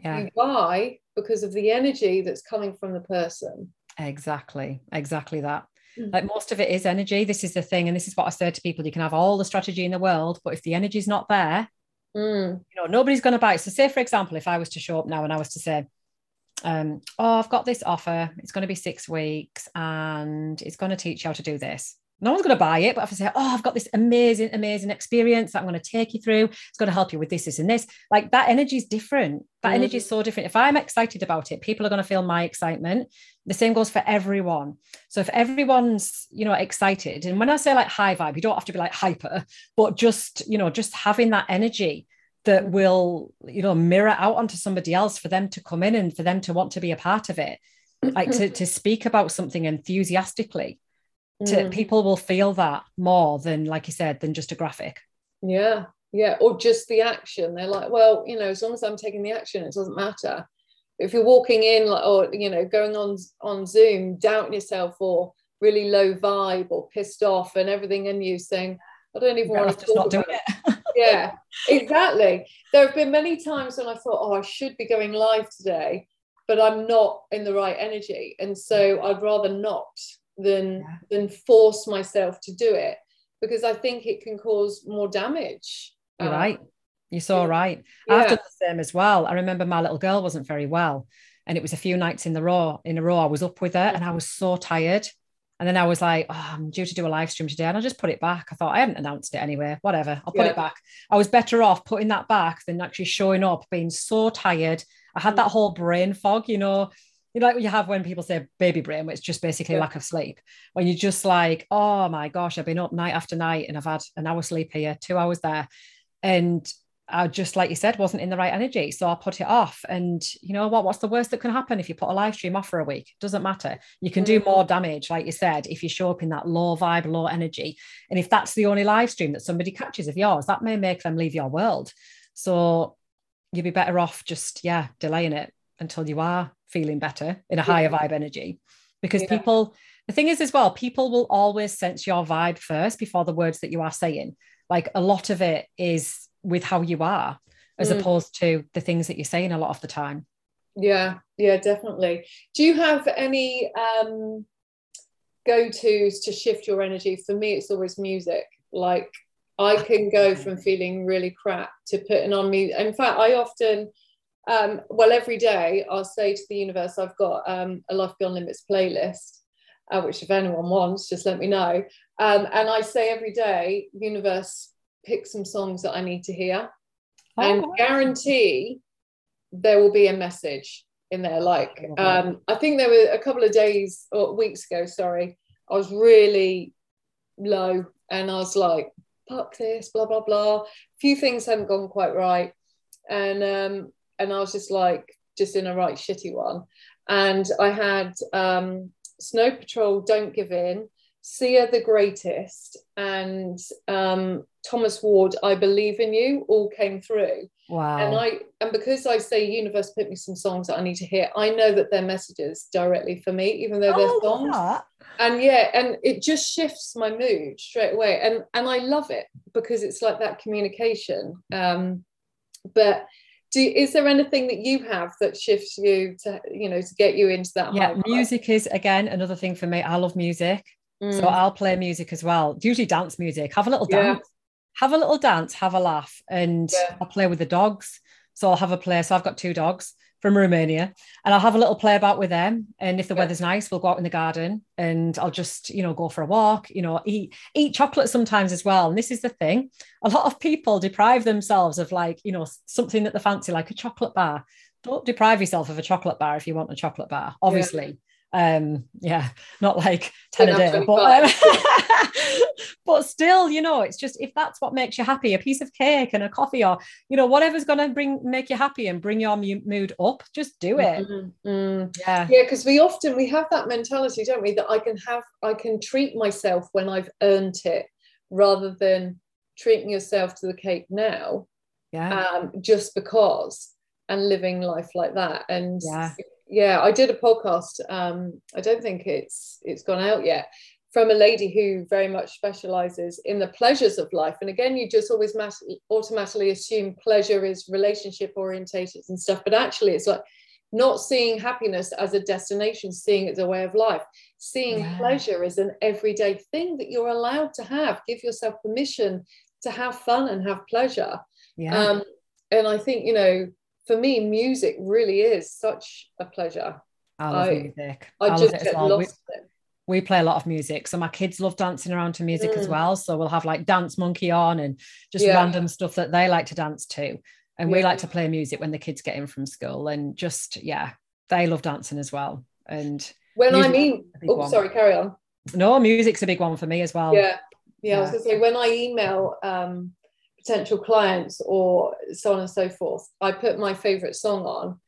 Yeah. you buy because of the energy that's coming from the person. Exactly exactly that. Mm. like most of it is energy. This is the thing and this is what i said to people you can have all the strategy in the world but if the energy is not there mm. you know nobody's going to buy. It so say for example if i was to show up now and i was to say um, oh i've got this offer. It's going to be six weeks and it's going to teach you how to do this no one's going to buy it, but if I say, oh, I've got this amazing, amazing experience that I'm going to take you through, it's going to help you with this, this, and this. Like that energy is different. That mm. energy is so different. If I'm excited about it, people are going to feel my excitement. The same goes for everyone. So if everyone's, you know, excited, and when I say like high vibe, you don't have to be like hyper, but just, you know, just having that energy that will, you know, mirror out onto somebody else for them to come in and for them to want to be a part of it. Like to, to speak about something enthusiastically to mm. people will feel that more than like you said than just a graphic. Yeah yeah or just the action. They're like well you know as long as i'm taking the action it doesn't matter. If you're walking in like or you know going on on zoom doubting yourself or really low vibe or pissed off and everything in you saying i don't even want to talk about it. yeah exactly. There have been many times when i thought oh i should be going live today but i'm not in the right energy. And so i'd rather not than yeah. than force myself to do it because I think it can cause more damage. You're um, right. You're so right. Yeah. I've done the same as well. I remember my little girl wasn't very well, and it was a few nights in the row in a row. I was up with her, and I was so tired. And then I was like, oh, I'm due to do a live stream today. And I just put it back. I thought I hadn't announced it anyway. Whatever. I'll put yeah. it back. I was better off putting that back than actually showing up, being so tired. I had that mm. whole brain fog, you know, you know, like what you have when people say baby brain, which is just basically yeah. lack of sleep. When you're just like, oh my gosh, I've been up night after night and I've had an hour sleep here, two hours there. And I just, like you said, wasn't in the right energy. So I put it off. And you know what? What's the worst that can happen if you put a live stream off for a week? It doesn't matter. You can do mm. more damage, like you said, if you show up in that low vibe, low energy. And if that's the only live stream that somebody catches of yours, that may make them leave your world. So you'd be better off just, yeah, delaying it until you are feeling better in a higher vibe energy. Because yeah. people the thing is as well people will always sense your vibe first before the words that you are saying. Like a lot of it is with how you are as mm. opposed to the things that you're saying a lot of the time. Yeah yeah definitely. Do you have any um go-to's to shift your energy? For me it's always music. Like i can go from feeling really crap to putting on me in fact i often um, well, every day I'll say to the universe, I've got um, a Life Beyond Limits playlist, uh, which if anyone wants, just let me know. Um, and I say every day, universe, pick some songs that I need to hear, oh, and wow. guarantee there will be a message in there. Like um, I think there were a couple of days or weeks ago, sorry, I was really low, and I was like, "Fuck this," blah blah blah. A few things hadn't gone quite right, and um, and I was just like, just in a right shitty one. And I had um, Snow Patrol, Don't Give In, Sia the Greatest, and um, Thomas Ward, I Believe in You, all came through. Wow. And I and because I say universe put me some songs that I need to hear, I know that they're messages directly for me, even though they're oh, songs. That. And yeah, and it just shifts my mood straight away. And and I love it because it's like that communication. Um, but do is there anything that you have that shifts you to you know to get you into that yeah music is again another thing for me. I love music mm. so i'll play music as well. Usually dance music. Have a little dance. Yeah. have a little dance have a laugh and yeah. i'll play with the dogs. So i'll have a play. So i've got two dogs from Romania, and I'll have a little play about with them. And if the yeah. weather's nice, we'll go out in the garden, and I'll just you know go for a walk. You know, eat eat chocolate sometimes as well. And this is the thing: a lot of people deprive themselves of like you know something that they fancy, like a chocolate bar. Don't deprive yourself of a chocolate bar if you want a chocolate bar. Obviously, yeah um yeah not like 10 a day but, um, but still you know it's just if that's what makes you happy a piece of cake and a coffee or you know whatever's going to bring make you happy and bring your mood up just do it. Mm-hmm. mm. yeah. Yeah because we often we have that mentality don't we that i can have i can treat myself when i've earned it rather than treating yourself to the cake now yeah. um, just because and living life like that. And yeah yeah, I did a podcast. Um, I don't think it's it's gone out yet from a lady who very much specializes in the pleasures of life. And again, you just always mass- automatically assume pleasure is relationship orientated and stuff, but actually, it's like not seeing happiness as a destination, seeing it as a way of life, seeing yeah. pleasure as an everyday thing that you're allowed to have. Give yourself permission to have fun and have pleasure. Yeah. Um, and I think you know for me, music really is such a pleasure. I love I, music. I, I just get well. lost we, we play a lot of music. So my kids love dancing around to music mm. as well. So we'll have like Dance Monkey on and just yeah. random stuff that they like to dance to. And yeah. we like to play music when the kids get in from school. And just, yeah, they love dancing as well. And when I mean, oh, one. sorry, carry on. No, music's a big one for me as well. Yeah. Yeah. yeah. I was going to say, when I email um, potential clients or so on and so forth, I put my favorite song on,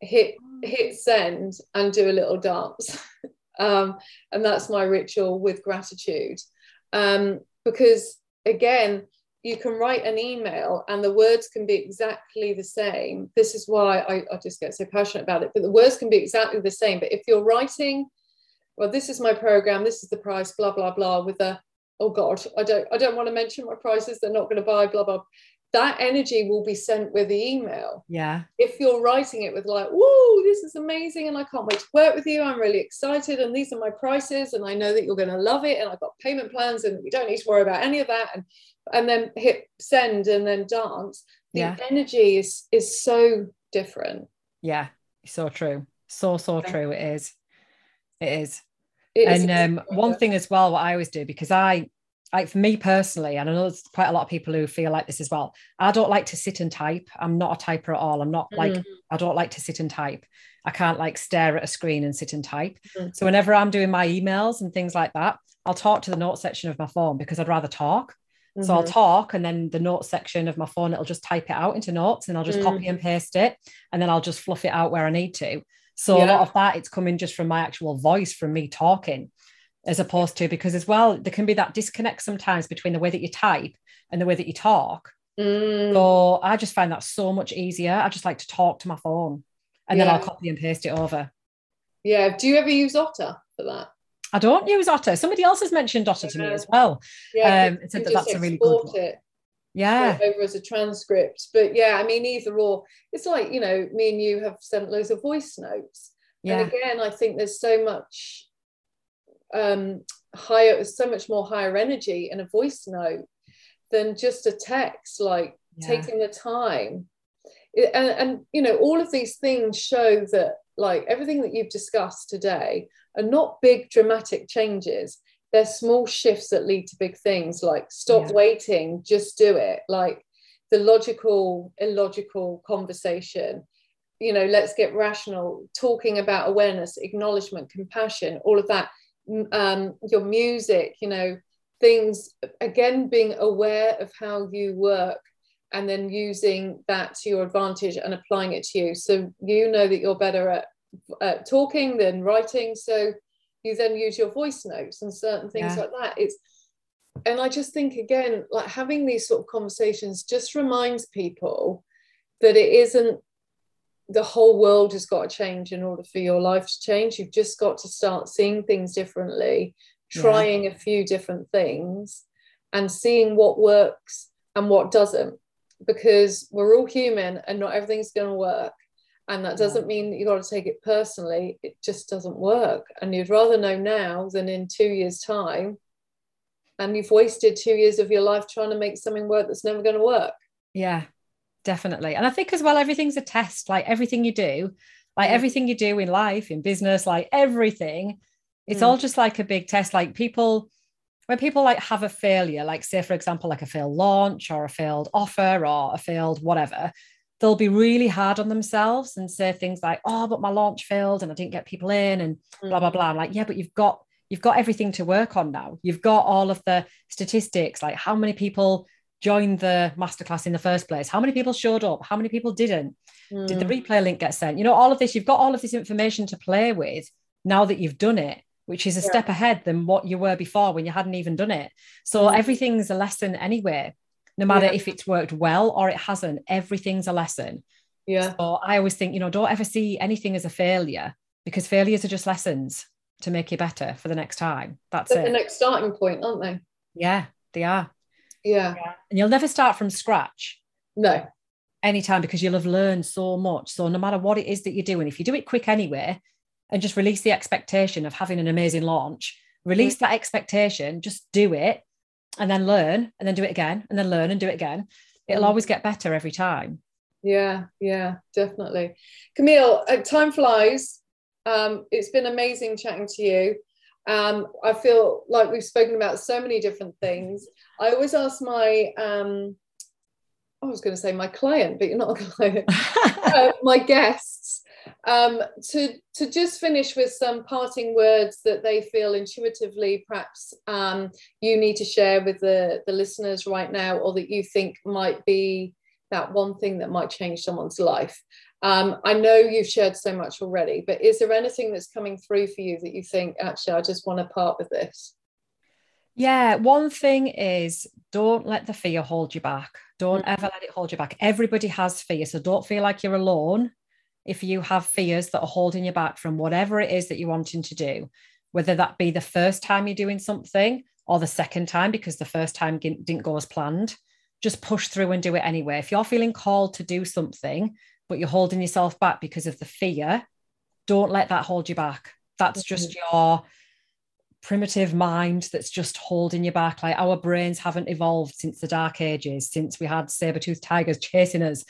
hit hit send, and do a little dance. um, and that's my ritual with gratitude. Um, because again, you can write an email and the words can be exactly the same. This is why I, I just get so passionate about it. But the words can be exactly the same. But if you're writing, well, this is my program, this is the price, blah, blah, blah, with a oh God, I don't I don't want to mention my prices, they're not going to buy, blah, blah. That energy will be sent with the email. Yeah. If you're writing it with like, whoa, this is amazing, and I can't wait to work with you. I'm really excited, and these are my prices, and I know that you're going to love it, and I've got payment plans, and we don't need to worry about any of that. And and then hit send and then dance. The yeah. energy is is so different. Yeah, so true. So so true. It is. It is and um, one thing as well, what I always do because I, like for me personally, and I know there's quite a lot of people who feel like this as well. I don't like to sit and type. I'm not a typer at all. I'm not mm-hmm. like I don't like to sit and type. I can't like stare at a screen and sit and type. Mm-hmm. So whenever I'm doing my emails and things like that, I'll talk to the note section of my phone because I'd rather talk. Mm-hmm. So I'll mm-hmm. talk and then the notes section of my phone, it'll just type it out into notes and I'll just copy mm. and paste it. And then I'll just fluff it out where I need to. So yeah. a lot of that it's coming just from my actual voice, from me talking, as opposed to because as well there can be that disconnect sometimes between the way that you type and the way that you talk. Mm. So I just find that so much easier. I just like to talk to my phone and yeah. then I'll copy and paste it over. Yeah. Do you ever use Otter for that? I don't use Otter. Somebody else has mentioned Otter to me as well. Yeah, um, said that that's a really good one. It yeah. Over as a transcript. But yeah i mean either or it's like you know me and you have sent loads of voice notes. Yeah. and again i think there's so much um higher so much more higher energy in a voice note than just a text like yeah. taking the time. And, and you know all of these things show that like everything that you've discussed today are not big dramatic changes there's small shifts that lead to big things like stop yeah. waiting just do it. Like the logical illogical conversation you know let's get rational talking about awareness acknowledgement compassion all of that. Um, your music you know things again being aware of how you work and then using that to your advantage and applying it to you. So you know that you're better at, at talking than writing. So you then use your voice notes and certain things yeah. like that it's and i just think again like having these sort of conversations just reminds people that it isn't the whole world has got to change in order for your life to change you've just got to start seeing things differently trying yeah. a few different things and seeing what works and what doesn't because we're all human and not everything's going to work and that doesn't mean that you've got to take it personally. It just doesn't work. And you'd rather know now than in two years time. And you've wasted two years of your life trying to make something work that's never going to work. Yeah definitely. And i think as well everything's a test. Like everything you do like mm. everything you do in life in business like everything it's mm. all just like a big test. Like people when people like have a failure like say for example like a failed launch or a failed offer or a failed whatever they'll be really hard on themselves and say things like, oh, but my launch failed and I didn't get people in and blah, blah, blah. I'm like, yeah, but you've got you've got everything to work on now. You've got all of the statistics, like how many people joined the masterclass in the first place, how many people showed up, how many people didn't, mm. did the mm. replay link get sent? You know, all of this, you've got all of this information to play with now that you've done it, which is a yeah. step ahead than what you were before when you hadn't even done it. So mm. everything's a lesson anyway no matter yeah. if it's worked well or it hasn't everything's a lesson. Yeah. So i always think you know don't ever see anything as a failure because failures are just lessons to make you better for the next time. That's it the next starting point aren't they? Yeah they are. Yeah. yeah and you'll never start from scratch no. anytime because you'll have learned so much. So no matter what it is that you're doing if you do it quick anyway and just release the expectation of having an amazing launch release mm-hmm. that expectation just do it and then learn and then do it again and then learn and do it again. It'll mm. always get better every time. Yeah yeah definitely. Camille uh, time flies. Um, it's been amazing chatting to you. Um, I feel like we've spoken about so many different things. I always ask my, um, I was going to say my client, but you're not a client, uh, my guests, um, to to just finish with some parting words that they feel intuitively perhaps um, you need to share with the the listeners right now, or that you think might be that one thing that might change someone's life. Um, I know you've shared so much already, but is there anything that's coming through for you that you think, actually, I just want to part with this? Yeah, one thing is don't let the fear hold you back. Don't mm. ever let it hold you back. Everybody has fear. So don't feel like you're alone if you have fears that are holding you back from whatever it is that you're wanting to do, whether that be the first time you're doing something or the second time because the first time didn't go as planned. Just push through and do it anyway. If you're feeling called to do something, but you're holding yourself back because of the fear, don't let that hold you back. That's just mm-hmm. your primitive mind that's just holding you back. Like our brains haven't evolved since the dark ages, since we had saber-toothed tigers chasing us.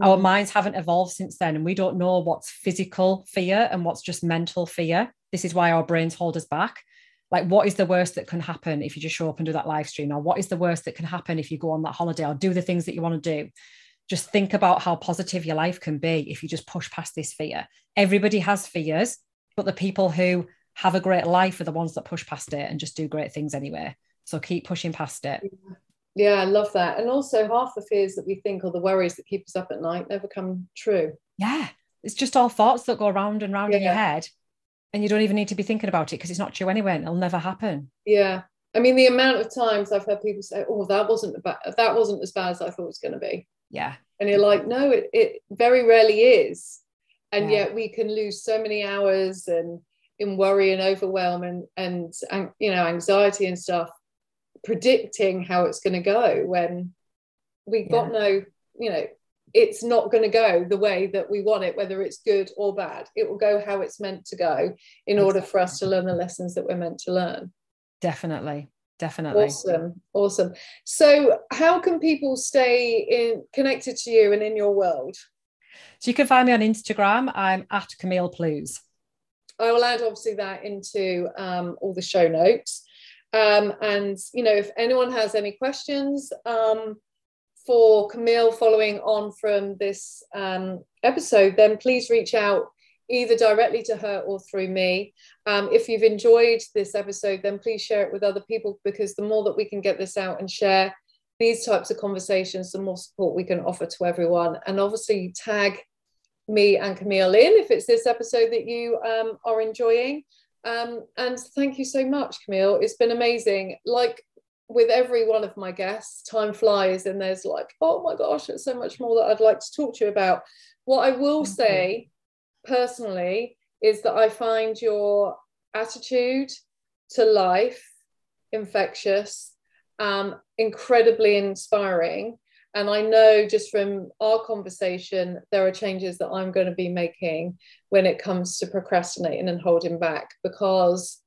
Our mm. minds haven't evolved since then. And we don't know what's physical fear and what's just mental fear. This is why our brains hold us back. Like, what is the worst that can happen if you just show up and do that live stream? Or what is the worst that can happen if you go on that holiday or do the things that you want to do? just think about how positive your life can be if you just push past this fear. Everybody has fears, but the people who have a great life are the ones that push past it and just do great things anyway. So keep pushing past it. Yeah, I love that. And also, half the fears that we think or the worries that keep us up at night never come true. Yeah, it's just all thoughts that go round and round yeah. in your head. And you don't even need to be thinking about it because it's not true anyway. And it'll never happen. Yeah. I mean, the amount of times I've heard people say, "Oh, that wasn't about, that wasn't as bad as I thought it was going to be." Yeah. And you're like, no, it, it very rarely is. And yeah. yet we can lose so many hours and in worry and overwhelm and, and, and you know, anxiety and stuff, predicting how it's going to go when we yeah. got no, you know, it's not going to go the way that we want it, whether it's good or bad. It will go how it's meant to go in order for us to learn the lessons that we're meant to learn. Definitely definitely. Awesome awesome. So how can people stay in connected to you and in your world? So you can find me on instagram. I'm at camille plews. I will add obviously that into um, all the show notes um, and you know if anyone has any questions um, for camille following on from this um, episode then please reach out either directly to her or through me. Um, if you've enjoyed this episode, then please share it with other people because the more that we can get this out and share these types of conversations, the more support we can offer to everyone. And obviously, tag me and Camille in if it's this episode that you um, are enjoying. Um, and thank you so much, Camille. It's been amazing. Like with every one of my guests, time flies, and there's like, oh my gosh, there's so much more that I'd like to talk to you about. What I will say personally is that I find your attitude to life infectious, um, incredibly inspiring. And I know just from our conversation, there are changes that I'm going to be making when it comes to procrastinating and holding back because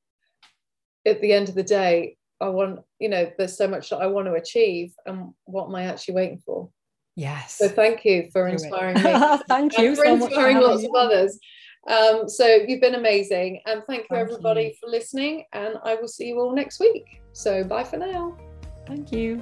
at the end of the day, I want, you know, there's so much that I want to achieve. And what am I actually waiting for? Yes. So thank you for inspiring me. thank you. for so inspiring lots you. of others. Um, so you've been amazing. And thank you thank everybody you. for listening. And I will see you all next week. So bye for now. Thank you.